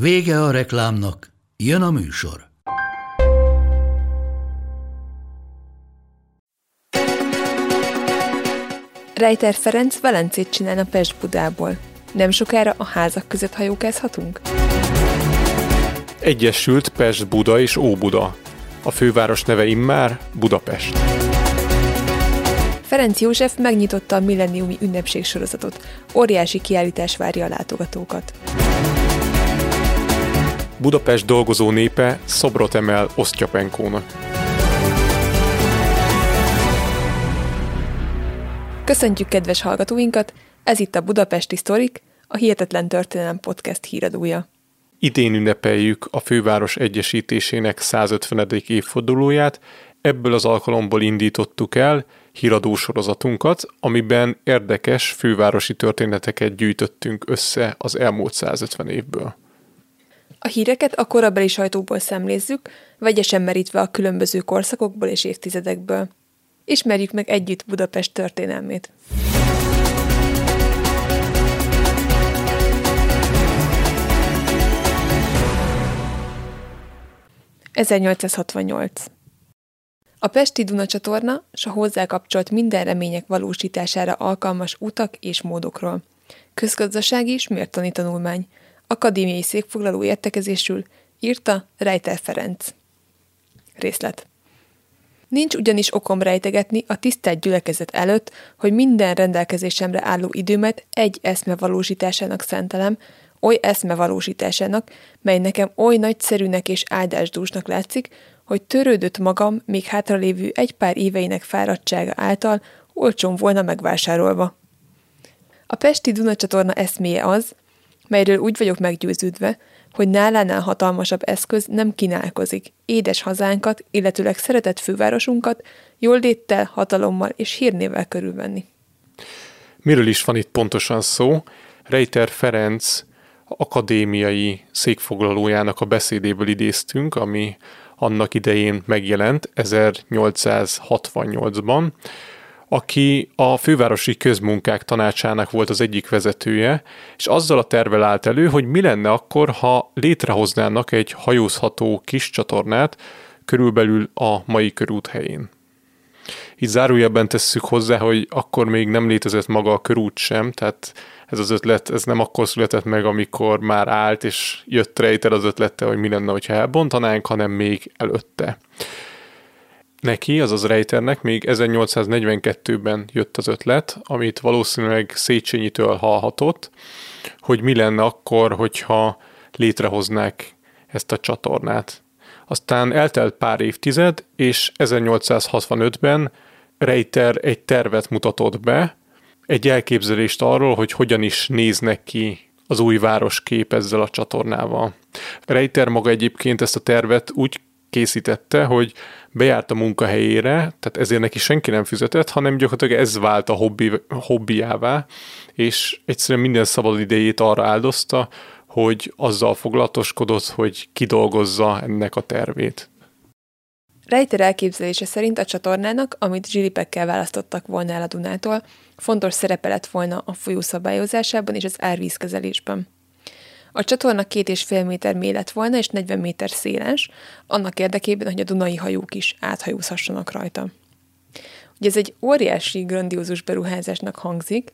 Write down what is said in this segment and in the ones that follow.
Vége a reklámnak, jön a műsor. Reiter Ferenc Velencét csinálna Pest-Budából. Nem sokára a házak között hajókázhatunk? Egyesült Pest-Buda és Óbuda. A főváros neve immár Budapest. Ferenc József megnyitotta a milleniumi ünnepség sorozatot. Óriási kiállítás várja a látogatókat. Budapest dolgozó népe szobrot emel Osztyapenkónak. Köszöntjük kedves hallgatóinkat, ez itt a Budapesti Sztorik, a Hihetetlen Történelem Podcast híradója. Idén ünnepeljük a főváros egyesítésének 150. évfordulóját, ebből az alkalomból indítottuk el híradó sorozatunkat, amiben érdekes fővárosi történeteket gyűjtöttünk össze az elmúlt 150 évből. A híreket a korabeli sajtóból szemlézzük, vegyesen merítve a különböző korszakokból és évtizedekből. Ismerjük meg együtt Budapest történelmét. ...1868. A Pesti Duna csatorna s a hozzá kapcsolt minden remények valósítására alkalmas utak és módokról. Közgazdasági és mértani tanulmány. Akadémiai székfoglaló értekezésül írta Reiter Ferenc. Részlet. Nincs ugyanis okom rejtegetni a tisztelt gyülekezet előtt, hogy minden rendelkezésemre álló időmet egy eszme valósításának szentelem, oly eszme valósításának, mely nekem oly nagyszerűnek és áldásdúsnak látszik, hogy törődött magam még hátralévő egy pár éveinek fáradtsága által olcsón volna megvásárolva. A Pesti Dunacsatorna eszméje az, melyről úgy vagyok meggyőződve, hogy nálánál hatalmasabb eszköz nem kínálkozik, édes hazánkat, illetőleg szeretett fővárosunkat jól léttel, hatalommal és hírnével körülvenni. Miről is van itt pontosan szó? Reiter Ferenc akadémiai székfoglalójának a beszédéből idéztünk, ami annak idején megjelent 1868-ban, aki a fővárosi közmunkák tanácsának volt az egyik vezetője, és azzal a tervel állt elő, hogy mi lenne akkor, ha létrehoznának egy hajózható kis csatornát körülbelül a mai körút helyén. Így zárójelben tesszük hozzá, hogy akkor még nem létezett maga a körút sem, tehát ez az ötlet, ez nem akkor született meg, amikor már állt, és jött rejtel az ötlete, hogy mi lenne, hogyha elbontanánk, hanem még előtte. Neki, azaz Reiternek még 1842-ben jött az ötlet, amit valószínűleg Széchenyi-től hallhatott, hogy mi lenne akkor, hogyha létrehoznák ezt a csatornát. Aztán eltelt pár évtized, és 1865-ben Reiter egy tervet mutatott be, egy elképzelést arról, hogy hogyan is néznek ki az új városkép ezzel a csatornával. Reiter maga egyébként ezt a tervet úgy készítette, hogy bejárt a munkahelyére, tehát ezért neki senki nem fizetett, hanem gyakorlatilag ez vált a hobbi, hobbiává, és egyszerűen minden szabad idejét arra áldozta, hogy azzal foglalatoskodott, hogy kidolgozza ennek a tervét. Reiter elképzelése szerint a csatornának, amit zsilipekkel választottak volna el a Dunától, fontos szerepe lett volna a folyó szabályozásában és az árvízkezelésben. A csatorna két és fél méter mély lett volna, és 40 méter széles, annak érdekében, hogy a dunai hajók is áthajózhassanak rajta. Ugye ez egy óriási, grandiózus beruházásnak hangzik,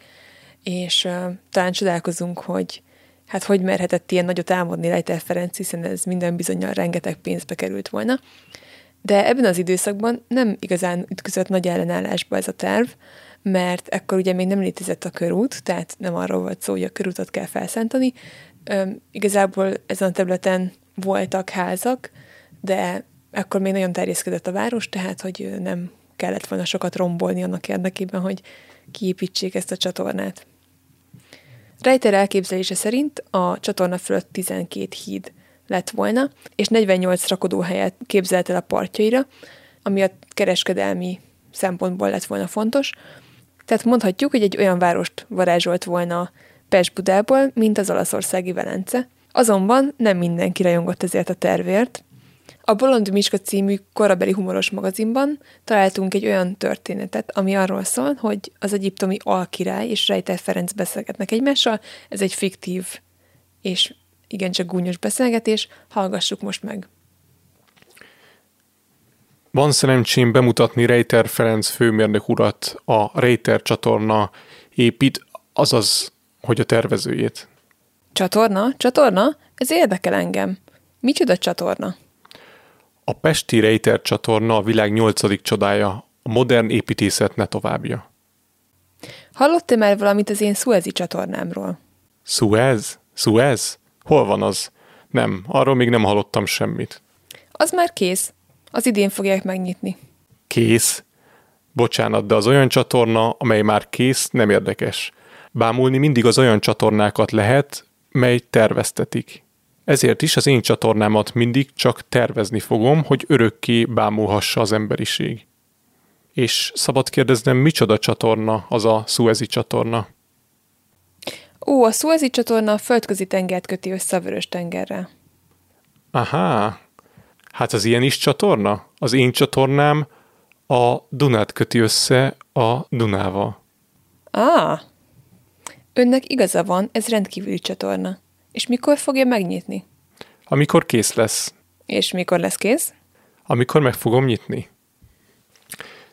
és uh, talán csodálkozunk, hogy hát hogy merhetett ilyen nagyot álmodni Leiter Ferenc, hiszen ez minden bizonyal rengeteg pénzbe került volna. De ebben az időszakban nem igazán ütközött nagy ellenállásba ez a terv, mert ekkor ugye még nem létezett a körút, tehát nem arról volt szó, hogy a körútot kell felszántani, igazából ezen a területen voltak házak, de akkor még nagyon terjeszkedett a város, tehát hogy nem kellett volna sokat rombolni annak érdekében, hogy kiépítsék ezt a csatornát. Reiter elképzelése szerint a csatorna fölött 12 híd lett volna, és 48 rakodóhelyet képzelt el a partjaira, ami a kereskedelmi szempontból lett volna fontos. Tehát mondhatjuk, hogy egy olyan várost varázsolt volna Pest-Budából, mint az olaszországi Velence. Azonban nem mindenki rajongott ezért a tervért. A Bolond Miska című korabeli humoros magazinban találtunk egy olyan történetet, ami arról szól, hogy az egyiptomi alkirály és Rejter Ferenc beszélgetnek egymással. Ez egy fiktív és igencsak gúnyos beszélgetés. Hallgassuk most meg. Van szerencsém bemutatni Reiter Ferenc főmérnök urat, a Reiter csatorna épít, azaz, hogy a tervezőjét. Csatorna? Csatorna? Ez érdekel engem. Micsoda csatorna? A Pesti Reiter csatorna a világ nyolcadik csodája, a modern építészet ne továbbja. Hallottam már valamit az én Suezi csatornámról? Suez? Suez? Hol van az? Nem, arról még nem hallottam semmit. Az már kész. Az idén fogják megnyitni. Kész? Bocsánat, de az olyan csatorna, amely már kész, nem érdekes. Bámulni mindig az olyan csatornákat lehet, mely terveztetik. Ezért is az én csatornámat mindig csak tervezni fogom, hogy örökké bámulhassa az emberiség. És szabad kérdeznem, micsoda csatorna az a Suezi csatorna? Ó, a Suezi csatorna a földközi tengert köti össze a vörös tengerrel. Aha, hát az ilyen is csatorna? Az én csatornám a Dunát köti össze a Dunával. Á, önnek igaza van, ez rendkívüli csatorna. És mikor fogja megnyitni? Amikor kész lesz. És mikor lesz kész? Amikor meg fogom nyitni.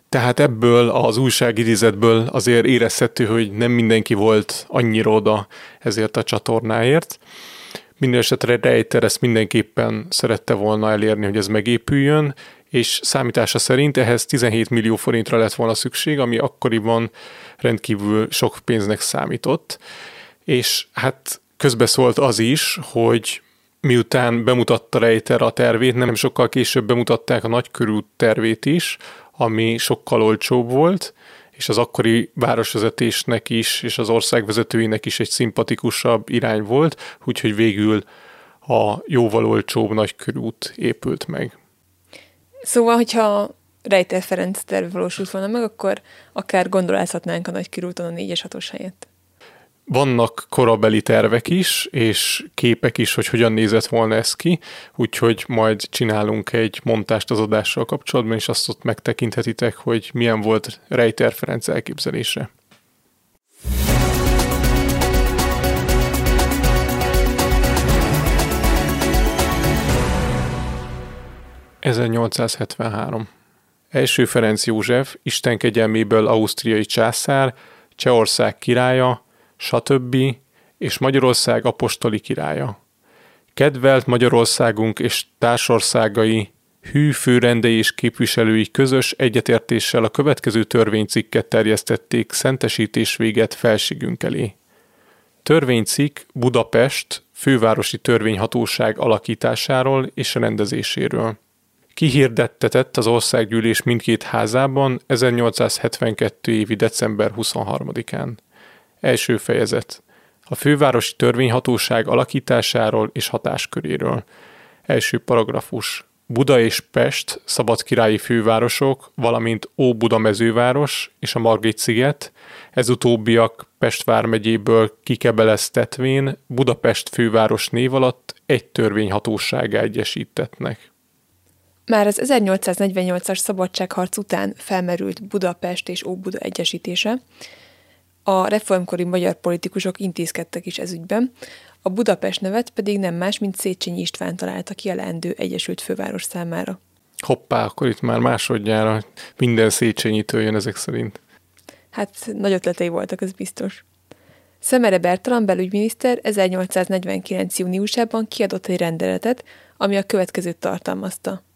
Tehát ebből az újságidézetből azért érezhető, hogy nem mindenki volt annyira oda ezért a csatornáért. Mindenesetre Reiter ezt mindenképpen szerette volna elérni, hogy ez megépüljön, és számítása szerint ehhez 17 millió forintra lett volna szükség, ami akkoriban rendkívül sok pénznek számított. És hát közbeszólt az is, hogy miután bemutatta Reiter a tervét, nem sokkal később bemutatták a nagykörű tervét is, ami sokkal olcsóbb volt, és az akkori városvezetésnek is, és az országvezetőinek is egy szimpatikusabb irány volt, úgyhogy végül a jóval olcsóbb nagykörút épült meg. Szóval, hogyha Rejter Ferenc terve valósult volna meg, akkor akár gondolázhatnánk a nagykörúton a 4-es 6 helyett. Vannak korabeli tervek is, és képek is, hogy hogyan nézett volna ez ki, úgyhogy majd csinálunk egy montást az adással kapcsolatban, és azt ott megtekinthetitek, hogy milyen volt Reiter Ferenc elképzelése. ...1873. Első Ferenc József, Isten kegyelméből ausztriai császár, Csehország királya, stb. és Magyarország apostoli királya. Kedvelt Magyarországunk és társországai, hű főrendei és képviselői közös egyetértéssel a következő törvénycikket terjesztették szentesítés véget felségünk elé. Törvénycikk Budapest fővárosi törvényhatóság alakításáról és rendezéséről. Kihirdettetett az országgyűlés mindkét házában 1872. évi december 23-án. Első fejezet. A fővárosi törvényhatóság alakításáról és hatásköréről. Első paragrafus. Buda és Pest szabadkirályi fővárosok, valamint Óbuda mezőváros és a Margit-sziget, ez utóbbiak Pest vármegyéből kikebeleztetvén Budapest főváros név alatt egy törvényhatóságá egyesítetnek. Már az 1848-as szabadságharc után felmerült Budapest és Óbuda egyesítése, a reformkori magyar politikusok intézkedtek is ezügyben, a Budapest nevet pedig nem más, mint Széchenyi István találta ki a leendő Egyesült Főváros számára. Hoppá, akkor itt már másodjára minden Széchenyitől jön ezek szerint. Hát nagy ötletei voltak, ez biztos. Szemere Bertalan belügyminiszter 1849. júniusában kiadott egy rendeletet, ami a következőt tartalmazta.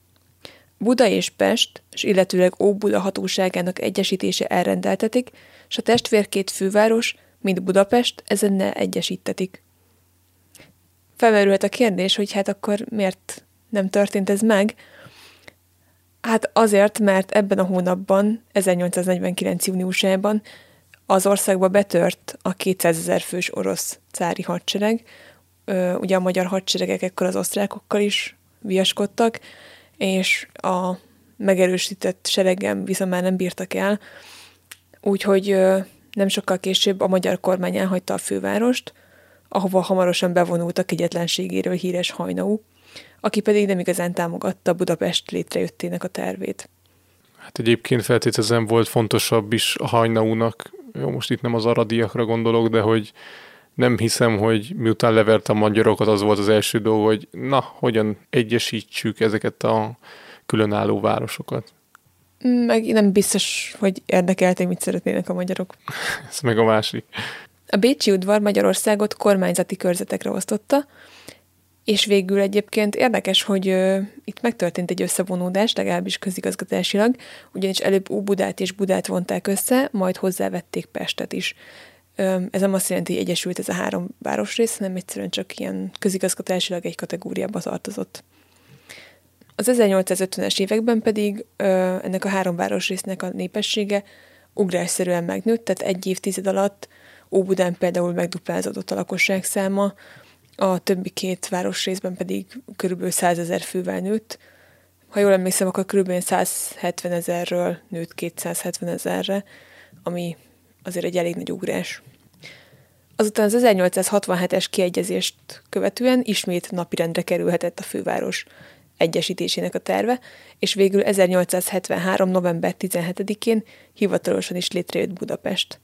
Buda és Pest, és illetőleg Óbuda hatóságának egyesítése elrendeltetik, s a testvérkét főváros, mint Budapest, ezennel egyesítetik. Felmerülhet a kérdés, hogy hát akkor miért nem történt ez meg? Hát azért, mert ebben a hónapban, 1849. júniusában az országba betört a 200 ezer fős orosz cári hadsereg. Ugye a magyar hadseregek ekkor az osztrákokkal is viaskodtak, és a megerősített seregem viszont már nem bírtak el, úgyhogy nem sokkal később a magyar kormány elhagyta a fővárost, ahova hamarosan bevonult a kegyetlenségéről híres Hajnau, aki pedig nem igazán támogatta Budapest létrejöttének a tervét. Hát egyébként feltételezem volt fontosabb is a Hajnaúnak, jó, most itt nem az aradiakra gondolok, de hogy nem hiszem, hogy miután levert a magyarokat, az volt az első dolog, hogy na, hogyan egyesítsük ezeket a különálló városokat. Meg nem biztos, hogy érdekelték, mit szeretnének a magyarok. Ez meg a másik. A Bécsi udvar Magyarországot kormányzati körzetekre osztotta, és végül egyébként érdekes, hogy ö, itt megtörtént egy összevonódás, legalábbis közigazgatásilag, ugyanis előbb Óbudát és Budát vonták össze, majd hozzávették Pestet is. Ez nem azt jelenti, hogy egyesült ez a három városrész, hanem egyszerűen csak ilyen közigazgatásilag egy kategóriába tartozott. Az 1850-es években pedig ennek a három városrésznek a népessége ugrásszerűen megnőtt, tehát egy évtized alatt Óbudán például megduplázódott a lakosság száma, a többi két városrészben pedig körülbelül 100 ezer fővel nőtt. Ha jól emlékszem, akkor körülbelül 170 ezerről nőtt 270 ezerre, ami azért egy elég nagy ugrás. Azután az 1867-es kiegyezést követően ismét napirendre kerülhetett a főváros egyesítésének a terve, és végül 1873. november 17-én hivatalosan is létrejött Budapest.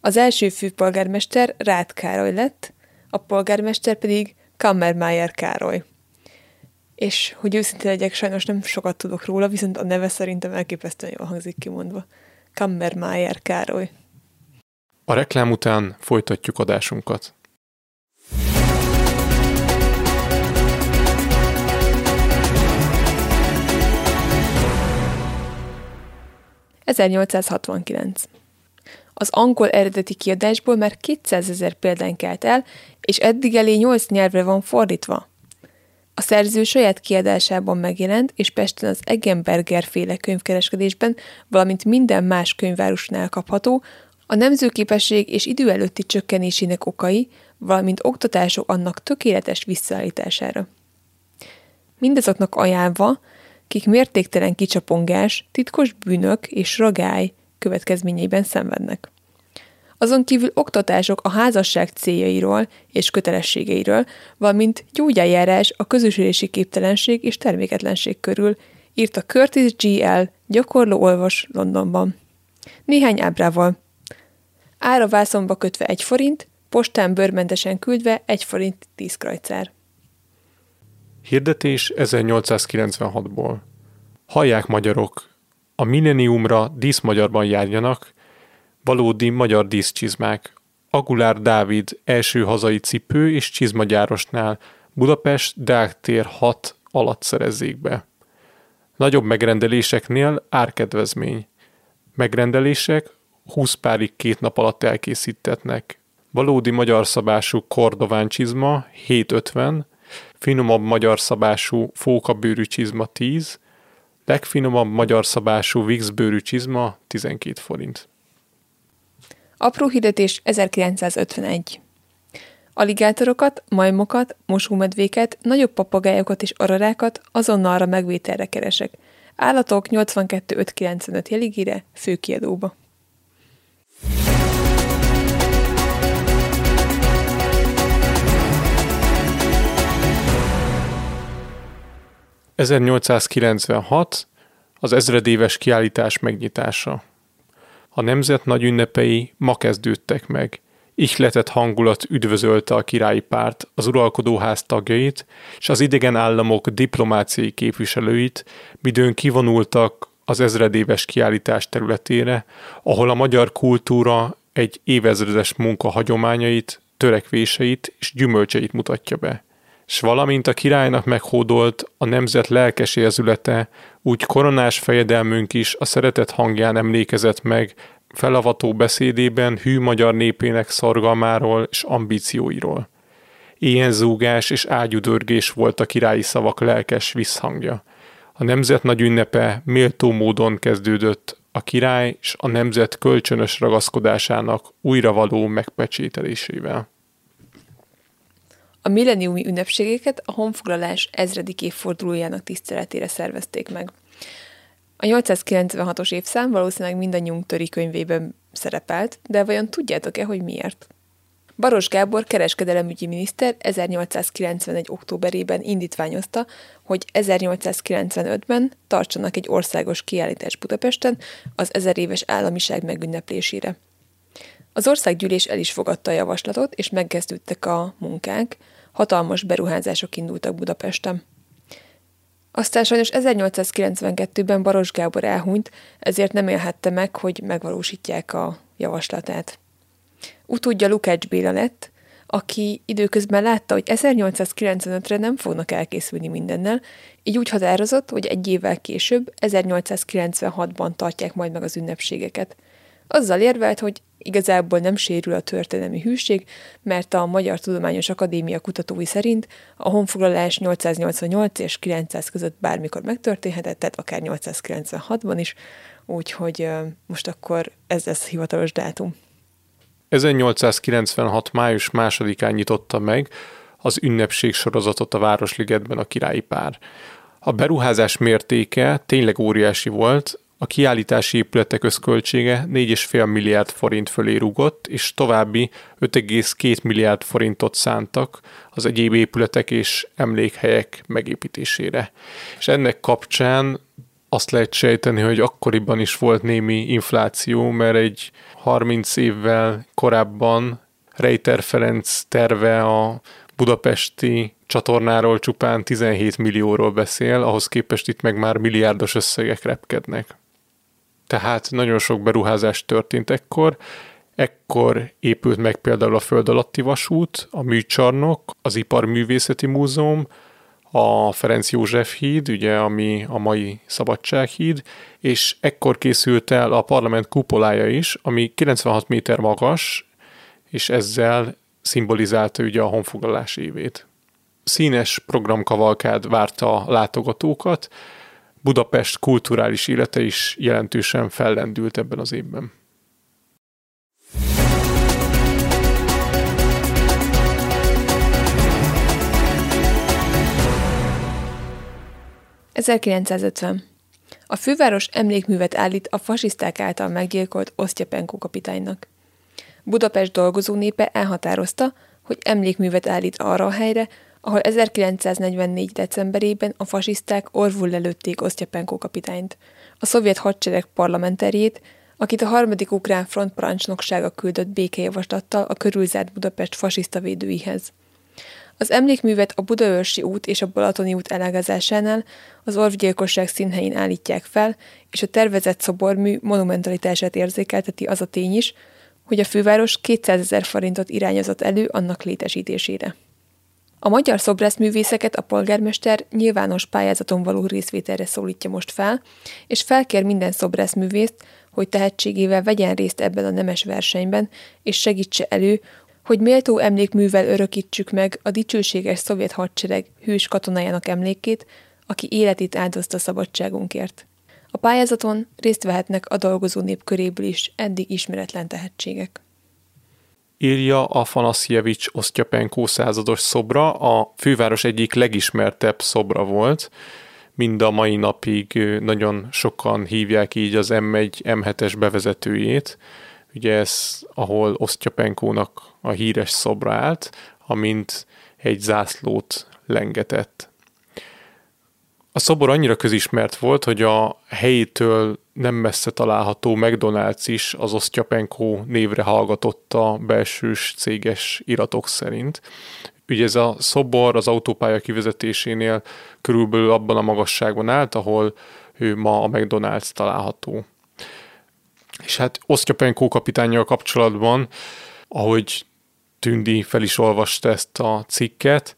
Az első főpolgármester Rád Károly lett, a polgármester pedig Kammermeier Károly. És hogy őszintén legyek, sajnos nem sokat tudok róla, viszont a neve szerintem elképesztően jól hangzik kimondva. Kammermeier Károly. A reklám után folytatjuk adásunkat. 1869. Az angol eredeti kiadásból már 200 ezer példány kelt el, és eddig elé 8 nyelvre van fordítva. A szerző saját kiadásában megjelent, és Pesten az Eggenberger féle könyvkereskedésben, valamint minden más könyvvárosnál kapható, a nemzőképesség és idő előtti csökkenésének okai, valamint oktatások annak tökéletes visszaállítására. Mindazoknak ajánlva, kik mértéktelen kicsapongás, titkos bűnök és ragály következményeiben szenvednek. Azon kívül oktatások a házasság céljairól és kötelességeiről, valamint gyógyájárás a közösülési képtelenség és terméketlenség körül, írta Curtis G.L. gyakorló olvas Londonban. Néhány ábrával. Ára vászonba kötve egy forint, postán bőrmentesen küldve egy forint tíz krajcár. Hirdetés 1896-ból. Hallják magyarok, a milleniumra díszmagyarban járjanak, valódi magyar díszcsizmák. Agulár Dávid első hazai cipő és csizmagyárosnál Budapest Deák 6 alatt szerezzék be. Nagyobb megrendeléseknél árkedvezmény. Megrendelések 20 párig két nap alatt elkészítetnek. Valódi magyar szabású kordován csizma 750, finomabb magyar szabású fókabőrű csizma 10, legfinomabb magyar szabású Wix-bőrű csizma 12 forint. Apró hirdetés 1951. Aligátorokat, majmokat, mosómedvéket, nagyobb papagájokat és ararákat azonnalra megvételre keresek. Állatok 82595 jeligére, főkiadóba. 1896 az ezredéves kiállítás megnyitása. A nemzet nagy ünnepei ma kezdődtek meg. Ihletett hangulat üdvözölte a királyi párt, az uralkodóház tagjait, és az idegen államok diplomáciai képviselőit, midőn kivonultak az ezredéves kiállítás területére, ahol a magyar kultúra egy évezredes munka hagyományait, törekvéseit és gyümölcseit mutatja be s valamint a királynak meghódolt a nemzet lelkes érzülete, úgy koronás fejedelmünk is a szeretet hangján emlékezett meg felavató beszédében hű magyar népének szorgalmáról és ambícióiról. Ilyen zúgás és ágyudörgés volt a királyi szavak lelkes visszhangja. A nemzet nagy ünnepe méltó módon kezdődött a király és a nemzet kölcsönös ragaszkodásának újra való megpecsételésével. A milleniumi ünnepségeket a honfoglalás ezredik évfordulójának tiszteletére szervezték meg. A 896-os évszám valószínűleg mindannyiunk töri könyvében szerepelt, de vajon tudjátok-e, hogy miért? Baros Gábor kereskedelemügyi miniszter 1891. októberében indítványozta, hogy 1895-ben tartsanak egy országos kiállítás Budapesten az ezer éves államiság megünneplésére. Az országgyűlés el is fogadta a javaslatot, és megkezdődtek a munkák, hatalmas beruházások indultak Budapesten. Aztán sajnos 1892-ben Baros Gábor elhunyt, ezért nem élhette meg, hogy megvalósítják a javaslatát. Utódja Lukács Béla lett, aki időközben látta, hogy 1895-re nem fognak elkészülni mindennel, így úgy határozott, hogy egy évvel később, 1896-ban tartják majd meg az ünnepségeket. Azzal érvelt, hogy igazából nem sérül a történelmi hűség, mert a Magyar Tudományos Akadémia kutatói szerint a honfoglalás 888 és 900 között bármikor megtörténhetett, tehát akár 896-ban is, úgyhogy most akkor ez lesz hivatalos dátum. 1896. május másodikán nyitotta meg az ünnepség sorozatot a Városligetben a királyi pár. A beruházás mértéke tényleg óriási volt, a kiállítási épületek összköltsége 4,5 milliárd forint fölé rugott, és további 5,2 milliárd forintot szántak az egyéb épületek és emlékhelyek megépítésére. És ennek kapcsán azt lehet sejteni, hogy akkoriban is volt némi infláció, mert egy 30 évvel korábban Reiter Ferenc terve a budapesti csatornáról csupán 17 millióról beszél, ahhoz képest itt meg már milliárdos összegek repkednek. Tehát nagyon sok beruházás történt ekkor, Ekkor épült meg például a föld alatti vasút, a műcsarnok, az Iparművészeti Múzeum, a Ferenc József híd, ugye, ami a mai Szabadsághíd, és ekkor készült el a parlament kupolája is, ami 96 méter magas, és ezzel szimbolizálta ugye a honfoglalás évét. Színes programkavalkád várta a látogatókat, Budapest kulturális élete is jelentősen fellendült ebben az évben. 1950. A főváros emlékművet állít a fasiszták által meggyilkolt Osztyapenko kapitánynak. Budapest dolgozó népe elhatározta, hogy emlékművet állít arra a helyre, ahol 1944. decemberében a fasiszták orvul lelőtték Osztyapenko kapitányt, a szovjet hadsereg parlamenterjét, akit a harmadik ukrán front parancsnoksága küldött békejavaslattal a körülzárt Budapest fasiszta védőihez. Az emlékművet a Budaörsi út és a Balatoni út elágazásánál az orvgyilkosság színhelyén állítják fel, és a tervezett szobormű monumentalitását érzékelteti az a tény is, hogy a főváros 200 ezer forintot irányozott elő annak létesítésére. A magyar szobrászművészeket a polgármester nyilvános pályázaton való részvételre szólítja most fel, és felkér minden szobrászművészt, hogy tehetségével vegyen részt ebben a nemes versenyben, és segítse elő, hogy méltó emlékművel örökítsük meg a dicsőséges szovjet hadsereg hős katonájának emlékét, aki életét áldozta szabadságunkért. A pályázaton részt vehetnek a dolgozó nép köréből is eddig ismeretlen tehetségek. Írja Afanasjevics Osztyapenko százados szobra, a főváros egyik legismertebb szobra volt, mind a mai napig nagyon sokan hívják így az M1, M7-es bevezetőjét, ugye ez, ahol Osztyapenkónak a híres szobra állt, amint egy zászlót lengetett. A szobor annyira közismert volt, hogy a helyétől nem messze található McDonald's is az Osztyapenko névre hallgatotta belsős céges iratok szerint. Ugye ez a szobor az autópálya kivezetésénél körülbelül abban a magasságban állt, ahol ő ma a McDonald's található. És hát Osztyapenko kapitányjal kapcsolatban, ahogy Tündi fel is olvasta ezt a cikket,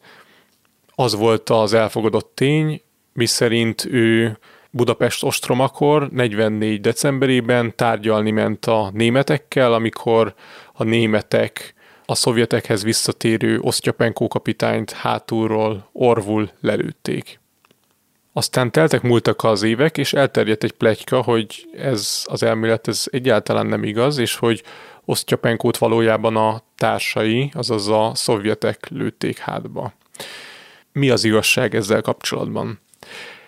az volt az elfogadott tény, miszerint ő Budapest ostromakor 44 decemberében tárgyalni ment a németekkel, amikor a németek a szovjetekhez visszatérő Osztyapenko kapitányt hátulról orvul lelőtték. Aztán teltek múltak az évek, és elterjedt egy plegyka, hogy ez az elmélet ez egyáltalán nem igaz, és hogy Osztyapenkót valójában a társai, azaz a szovjetek lőtték hátba. Mi az igazság ezzel kapcsolatban?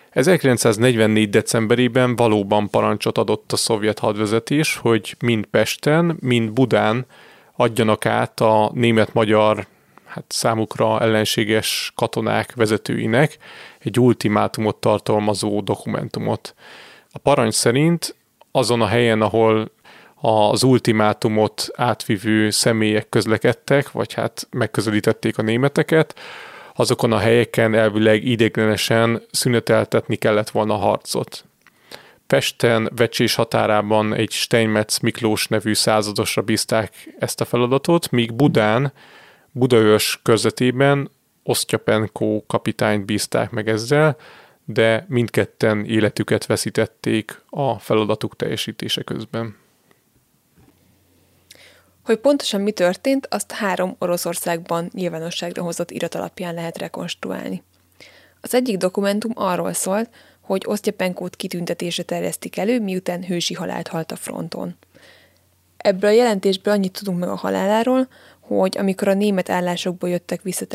1944. decemberében valóban parancsot adott a szovjet hadvezetés, hogy mind Pesten, mind Budán adjanak át a német-magyar hát számukra ellenséges katonák vezetőinek egy ultimátumot tartalmazó dokumentumot. A parancs szerint azon a helyen, ahol az ultimátumot átvivő személyek közlekedtek, vagy hát megközelítették a németeket, azokon a helyeken elvileg idéglenesen szüneteltetni kellett volna a harcot. Pesten vecsés határában egy Steinmetz Miklós nevű századosra bízták ezt a feladatot, míg Budán, Budaörs körzetében Osztyapenko kapitányt bízták meg ezzel, de mindketten életüket veszítették a feladatuk teljesítése közben. Hogy pontosan mi történt, azt három Oroszországban nyilvánosságra hozott irat alapján lehet rekonstruálni. Az egyik dokumentum arról szólt, hogy Osztyapenkót kitüntetése terjesztik elő, miután hősi halált halt a fronton. Ebből a jelentésből annyit tudunk meg a haláláról, hogy amikor a német állásokból jöttek vissza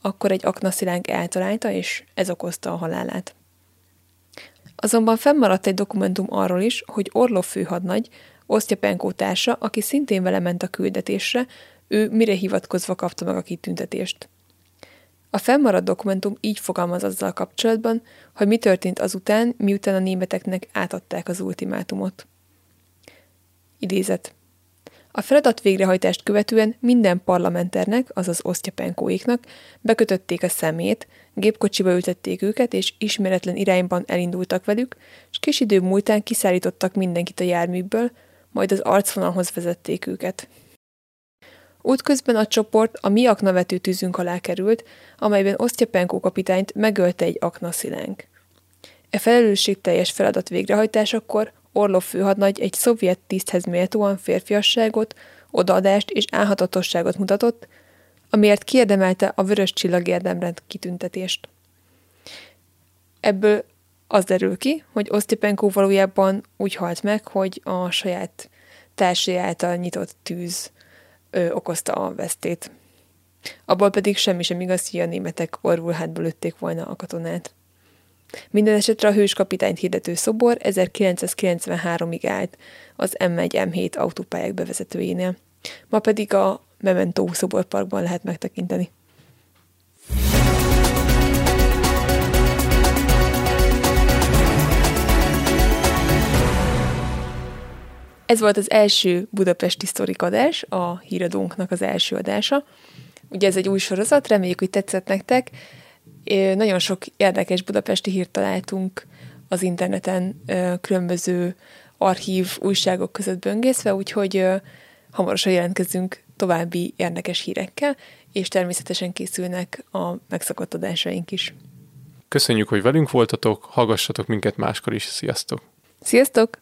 akkor egy aknaszilánk eltalálta, és ez okozta a halálát. Azonban fennmaradt egy dokumentum arról is, hogy Orlov főhadnagy, Osztyapenkó társa, aki szintén vele ment a küldetésre, ő mire hivatkozva kapta meg a kitüntetést. A fennmaradt dokumentum így fogalmaz azzal kapcsolatban, hogy mi történt azután, miután a németeknek átadták az ultimátumot. Idézet. A feladat végrehajtást követően minden parlamenternek, azaz osztyapenkóiknak bekötötték a szemét, gépkocsiba ültették őket, és ismeretlen irányban elindultak velük, és kis idő múltán kiszállítottak mindenkit a járműből, majd az arcvonalhoz vezették őket. Útközben a csoport a mi aknavető tűzünk alá került, amelyben Osztyapenko kapitányt megölte egy aknaszilánk. E felelősségteljes feladat végrehajtásakor Orlov főhadnagy egy szovjet tiszthez méltóan férfiasságot, odaadást és álhatatosságot mutatott, amiért kiérdemelte a Vörös Csillag érdemrend kitüntetést. Ebből az derül ki, hogy Osztipenko valójában úgy halt meg, hogy a saját társai által nyitott tűz ö, okozta a vesztét. Abból pedig semmi sem igaz, hogy a németek orvulhátba lőtték volna a katonát. Minden esetre a hős kapitányt hirdető szobor 1993-ig állt az M1-M7 autópályák bevezetőjénél. Ma pedig a Memento szoborparkban lehet megtekinteni. Ez volt az első Budapesti adás, a híradónknak az első adása. Ugye ez egy új sorozat, reméljük, hogy tetszett nektek. Nagyon sok érdekes budapesti hírt találtunk az interneten különböző archív újságok között böngészve, úgyhogy hamarosan jelentkezünk további érdekes hírekkel, és természetesen készülnek a megszokott adásaink is. Köszönjük, hogy velünk voltatok, hallgassatok minket máskor is. Sziasztok! Sziasztok!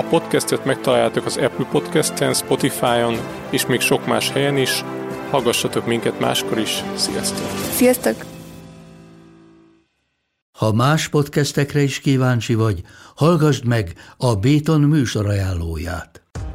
A podcastet megtaláljátok az Apple Podcast-en, Spotify-on és még sok más helyen is. Hallgassatok minket máskor is. Sziasztok! Sziasztok! Ha más podcastekre is kíváncsi vagy, hallgassd meg a Béton műsor ajánlóját.